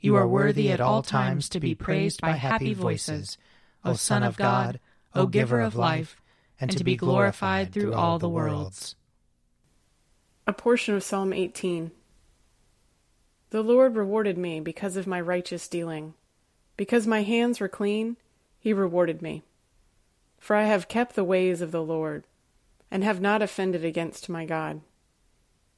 You are worthy at all times to be praised by happy voices, O Son of God, O Giver of life, and to be glorified through all the worlds. A portion of Psalm 18. The Lord rewarded me because of my righteous dealing. Because my hands were clean, he rewarded me. For I have kept the ways of the Lord, and have not offended against my God.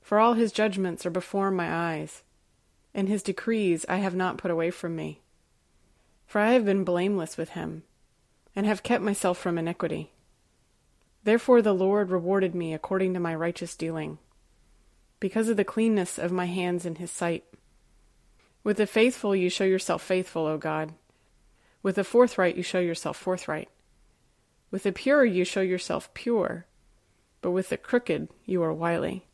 For all his judgments are before my eyes and his decrees I have not put away from me. For I have been blameless with him, and have kept myself from iniquity. Therefore the Lord rewarded me according to my righteous dealing, because of the cleanness of my hands in his sight. With the faithful you show yourself faithful, O God. With the forthright you show yourself forthright. With the pure you show yourself pure, but with the crooked you are wily.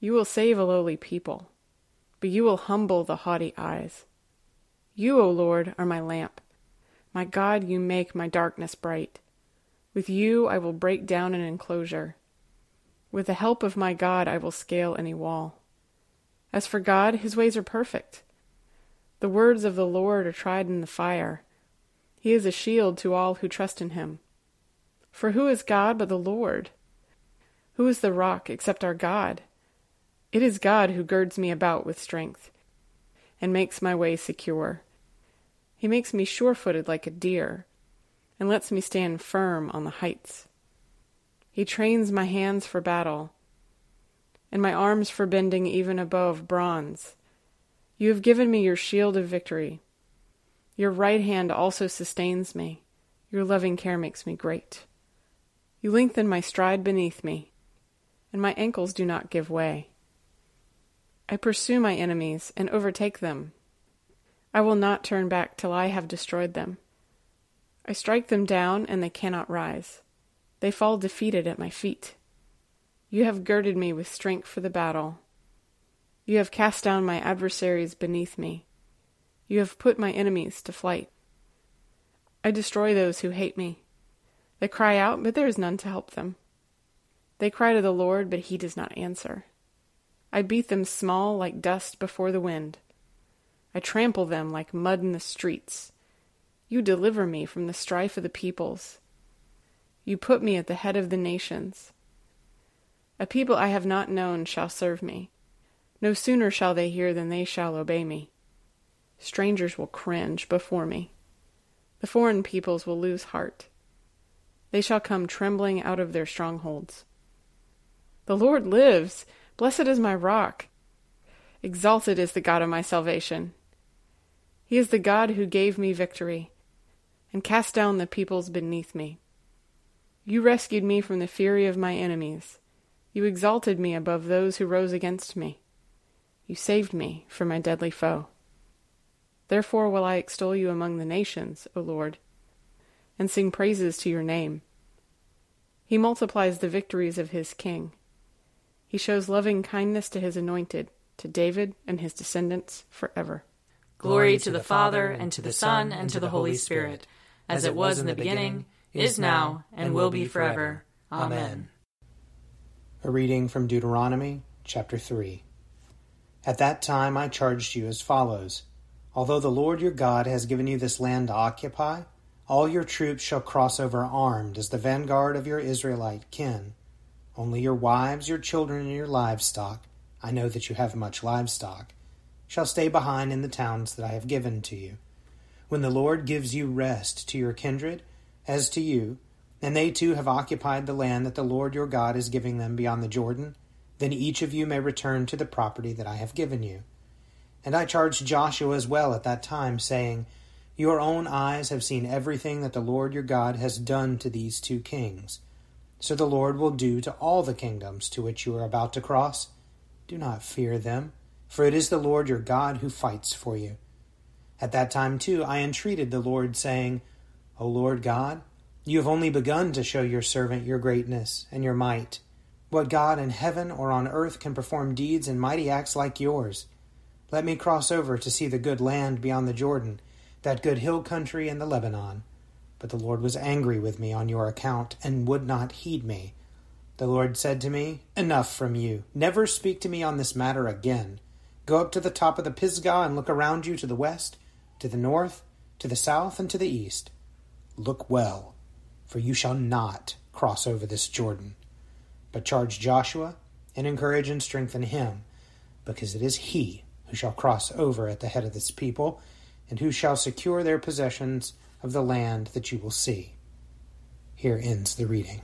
You will save a lowly people but you will humble the haughty eyes. You, O Lord, are my lamp. My God, you make my darkness bright. With you I will break down an enclosure. With the help of my God I will scale any wall. As for God, his ways are perfect. The words of the Lord are tried in the fire. He is a shield to all who trust in him. For who is God but the Lord? Who is the rock except our God? It is God who girds me about with strength and makes my way secure. He makes me sure footed like a deer and lets me stand firm on the heights. He trains my hands for battle and my arms for bending even above bronze. You have given me your shield of victory. Your right hand also sustains me. Your loving care makes me great. You lengthen my stride beneath me, and my ankles do not give way. I pursue my enemies and overtake them. I will not turn back till I have destroyed them. I strike them down, and they cannot rise. They fall defeated at my feet. You have girded me with strength for the battle. You have cast down my adversaries beneath me. You have put my enemies to flight. I destroy those who hate me. They cry out, but there is none to help them. They cry to the Lord, but he does not answer. I beat them small like dust before the wind. I trample them like mud in the streets. You deliver me from the strife of the peoples. You put me at the head of the nations. A people I have not known shall serve me. No sooner shall they hear than they shall obey me. Strangers will cringe before me. The foreign peoples will lose heart. They shall come trembling out of their strongholds. The Lord lives! Blessed is my rock. Exalted is the God of my salvation. He is the God who gave me victory and cast down the peoples beneath me. You rescued me from the fury of my enemies. You exalted me above those who rose against me. You saved me from my deadly foe. Therefore will I extol you among the nations, O Lord, and sing praises to your name. He multiplies the victories of his king. He shows loving kindness to his anointed, to David and his descendants forever. Glory to the Father, and to the Son, and to the Holy Spirit, as it was in the beginning, is now, and will be forever. Amen. A reading from Deuteronomy chapter 3. At that time I charged you as follows Although the Lord your God has given you this land to occupy, all your troops shall cross over armed as the vanguard of your Israelite kin. Only your wives, your children, and your livestock I know that you have much livestock shall stay behind in the towns that I have given to you. When the Lord gives you rest to your kindred, as to you, and they too have occupied the land that the Lord your God is giving them beyond the Jordan, then each of you may return to the property that I have given you. And I charged Joshua as well at that time, saying, Your own eyes have seen everything that the Lord your God has done to these two kings. So the Lord will do to all the kingdoms to which you are about to cross. Do not fear them, for it is the Lord your God who fights for you. At that time, too, I entreated the Lord, saying, O Lord God, you have only begun to show your servant your greatness and your might. What God in heaven or on earth can perform deeds and mighty acts like yours? Let me cross over to see the good land beyond the Jordan, that good hill country and the Lebanon. But the Lord was angry with me on your account, and would not heed me. The Lord said to me, Enough from you. Never speak to me on this matter again. Go up to the top of the Pisgah and look around you to the west, to the north, to the south, and to the east. Look well for you shall not cross over this Jordan. But charge Joshua, and encourage and strengthen him, because it is he who shall cross over at the head of this people, and who shall secure their possessions of the land that you will see. Here ends the reading.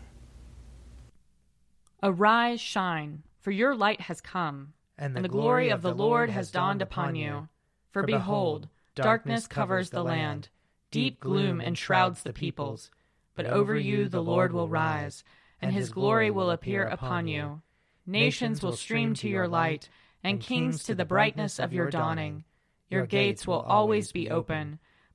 Arise, shine, for your light has come, and the, and the glory, glory of the Lord has dawned upon you. For behold, darkness covers the land, deep gloom enshrouds the peoples but over you the Lord will rise, and his glory will appear upon you. Nations will stream to your light, and kings to the brightness of your dawning. Your gates will always be open.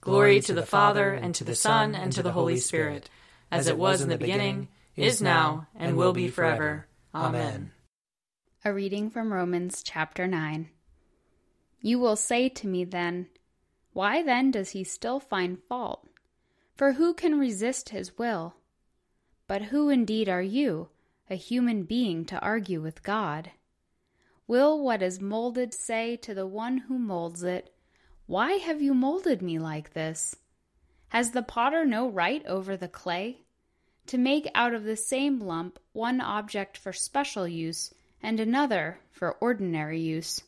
Glory to the Father, and to the Son, and to the Holy Spirit, as it was in the beginning, is now, and will be forever. Amen. A reading from Romans chapter 9. You will say to me then, Why then does he still find fault? For who can resist his will? But who indeed are you, a human being, to argue with God? Will what is molded say to the one who molds it, Why have you molded me like this? Has the potter no right over the clay? To make out of the same lump one object for special use and another for ordinary use.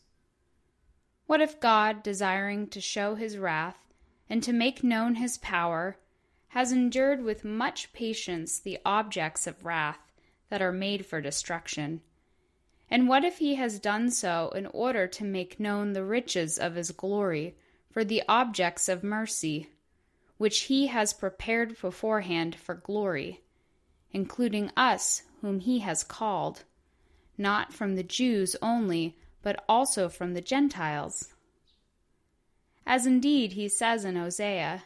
What if God, desiring to show his wrath and to make known his power, has endured with much patience the objects of wrath that are made for destruction. And what if he has done so in order to make known the riches of his glory for the objects of mercy, which he has prepared beforehand for glory, including us whom he has called, not from the Jews only, but also from the Gentiles? As indeed he says in Hosea,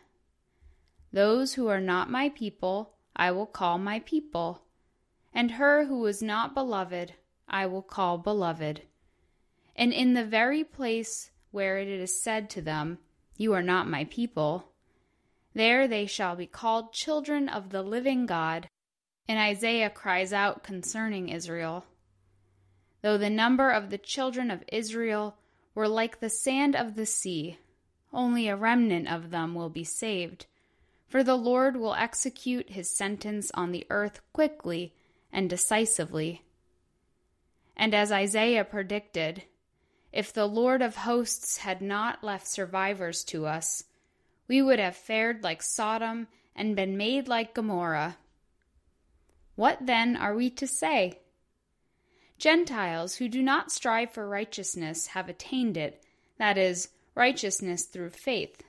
those who are not my people I will call my people, and her who is not beloved I will call beloved. And in the very place where it is said to them, You are not my people, there they shall be called children of the living God. And Isaiah cries out concerning Israel Though the number of the children of Israel were like the sand of the sea, only a remnant of them will be saved for the Lord will execute his sentence on the earth quickly and decisively. And as Isaiah predicted, if the Lord of hosts had not left survivors to us, we would have fared like Sodom and been made like Gomorrah. What then are we to say? Gentiles who do not strive for righteousness have attained it, that is, righteousness through faith.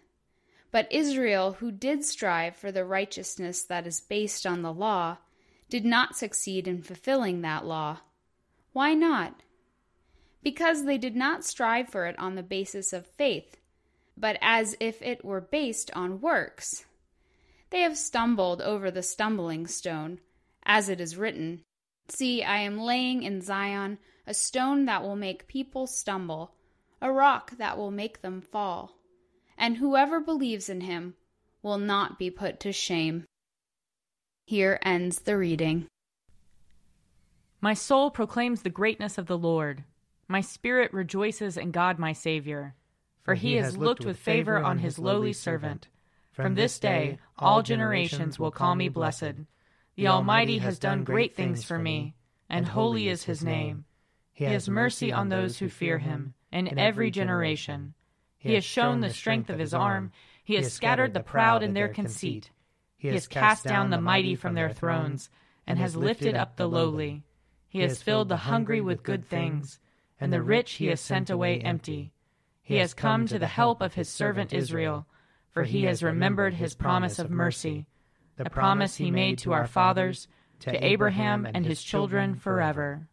But Israel, who did strive for the righteousness that is based on the law, did not succeed in fulfilling that law. Why not? Because they did not strive for it on the basis of faith, but as if it were based on works. They have stumbled over the stumbling stone, as it is written See, I am laying in Zion a stone that will make people stumble, a rock that will make them fall and whoever believes in him will not be put to shame. Here ends the reading. My soul proclaims the greatness of the Lord. My spirit rejoices in God my Saviour, for he has looked with favor on his lowly servant. From this day all generations will call me blessed. The Almighty has done great things for me, and holy is his name. He has mercy on those who fear him, in every generation. He has shown the strength of his arm. He has scattered the proud in their conceit. He has cast down the mighty from their thrones, and has lifted up the lowly. He has filled the hungry with good things, and the rich he has sent away empty. He has come to the help of his servant Israel, for he has remembered his promise of mercy, the promise he made to our fathers, to Abraham and his children forever.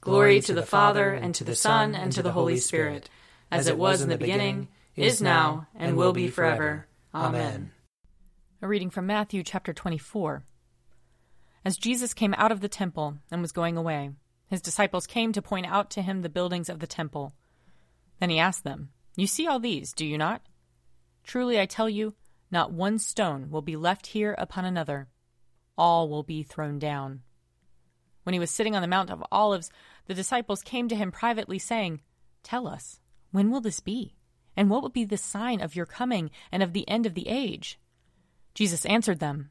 Glory to the Father, and to the Son, and to the Holy Spirit as it was in the beginning, is now, and will be forever. Amen. A reading from Matthew chapter 24. As Jesus came out of the temple and was going away, his disciples came to point out to him the buildings of the temple. Then he asked them, You see all these, do you not? Truly I tell you, not one stone will be left here upon another. All will be thrown down. When he was sitting on the Mount of Olives, the disciples came to him privately, saying, Tell us, when will this be? And what will be the sign of your coming and of the end of the age? Jesus answered them,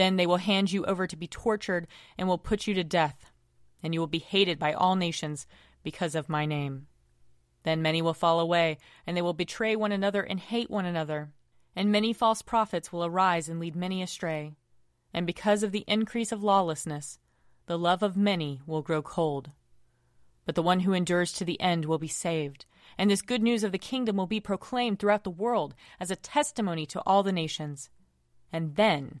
Then they will hand you over to be tortured and will put you to death, and you will be hated by all nations because of my name. Then many will fall away, and they will betray one another and hate one another. And many false prophets will arise and lead many astray. And because of the increase of lawlessness, the love of many will grow cold but the one who endures to the end will be saved. And this good news of the kingdom will be proclaimed throughout the world as a testimony to all the nations. And then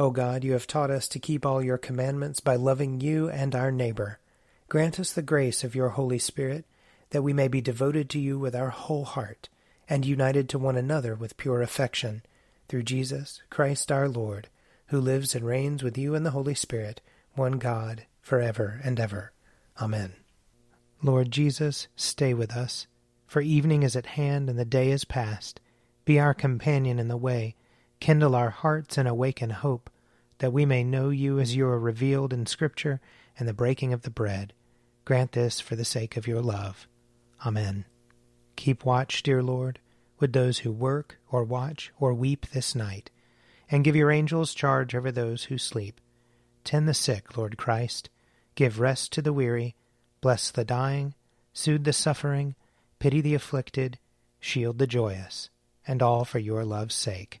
O God, you have taught us to keep all your commandments by loving you and our neighbor. Grant us the grace of your Holy Spirit, that we may be devoted to you with our whole heart, and united to one another with pure affection, through Jesus Christ our Lord, who lives and reigns with you in the Holy Spirit, one God, for ever and ever. Amen. Lord Jesus, stay with us, for evening is at hand and the day is past. Be our companion in the way Kindle our hearts and awaken hope, that we may know you as you are revealed in Scripture and the breaking of the bread. Grant this for the sake of your love. Amen. Keep watch, dear Lord, with those who work or watch or weep this night, and give your angels charge over those who sleep. Tend the sick, Lord Christ. Give rest to the weary. Bless the dying. Soothe the suffering. Pity the afflicted. Shield the joyous. And all for your love's sake.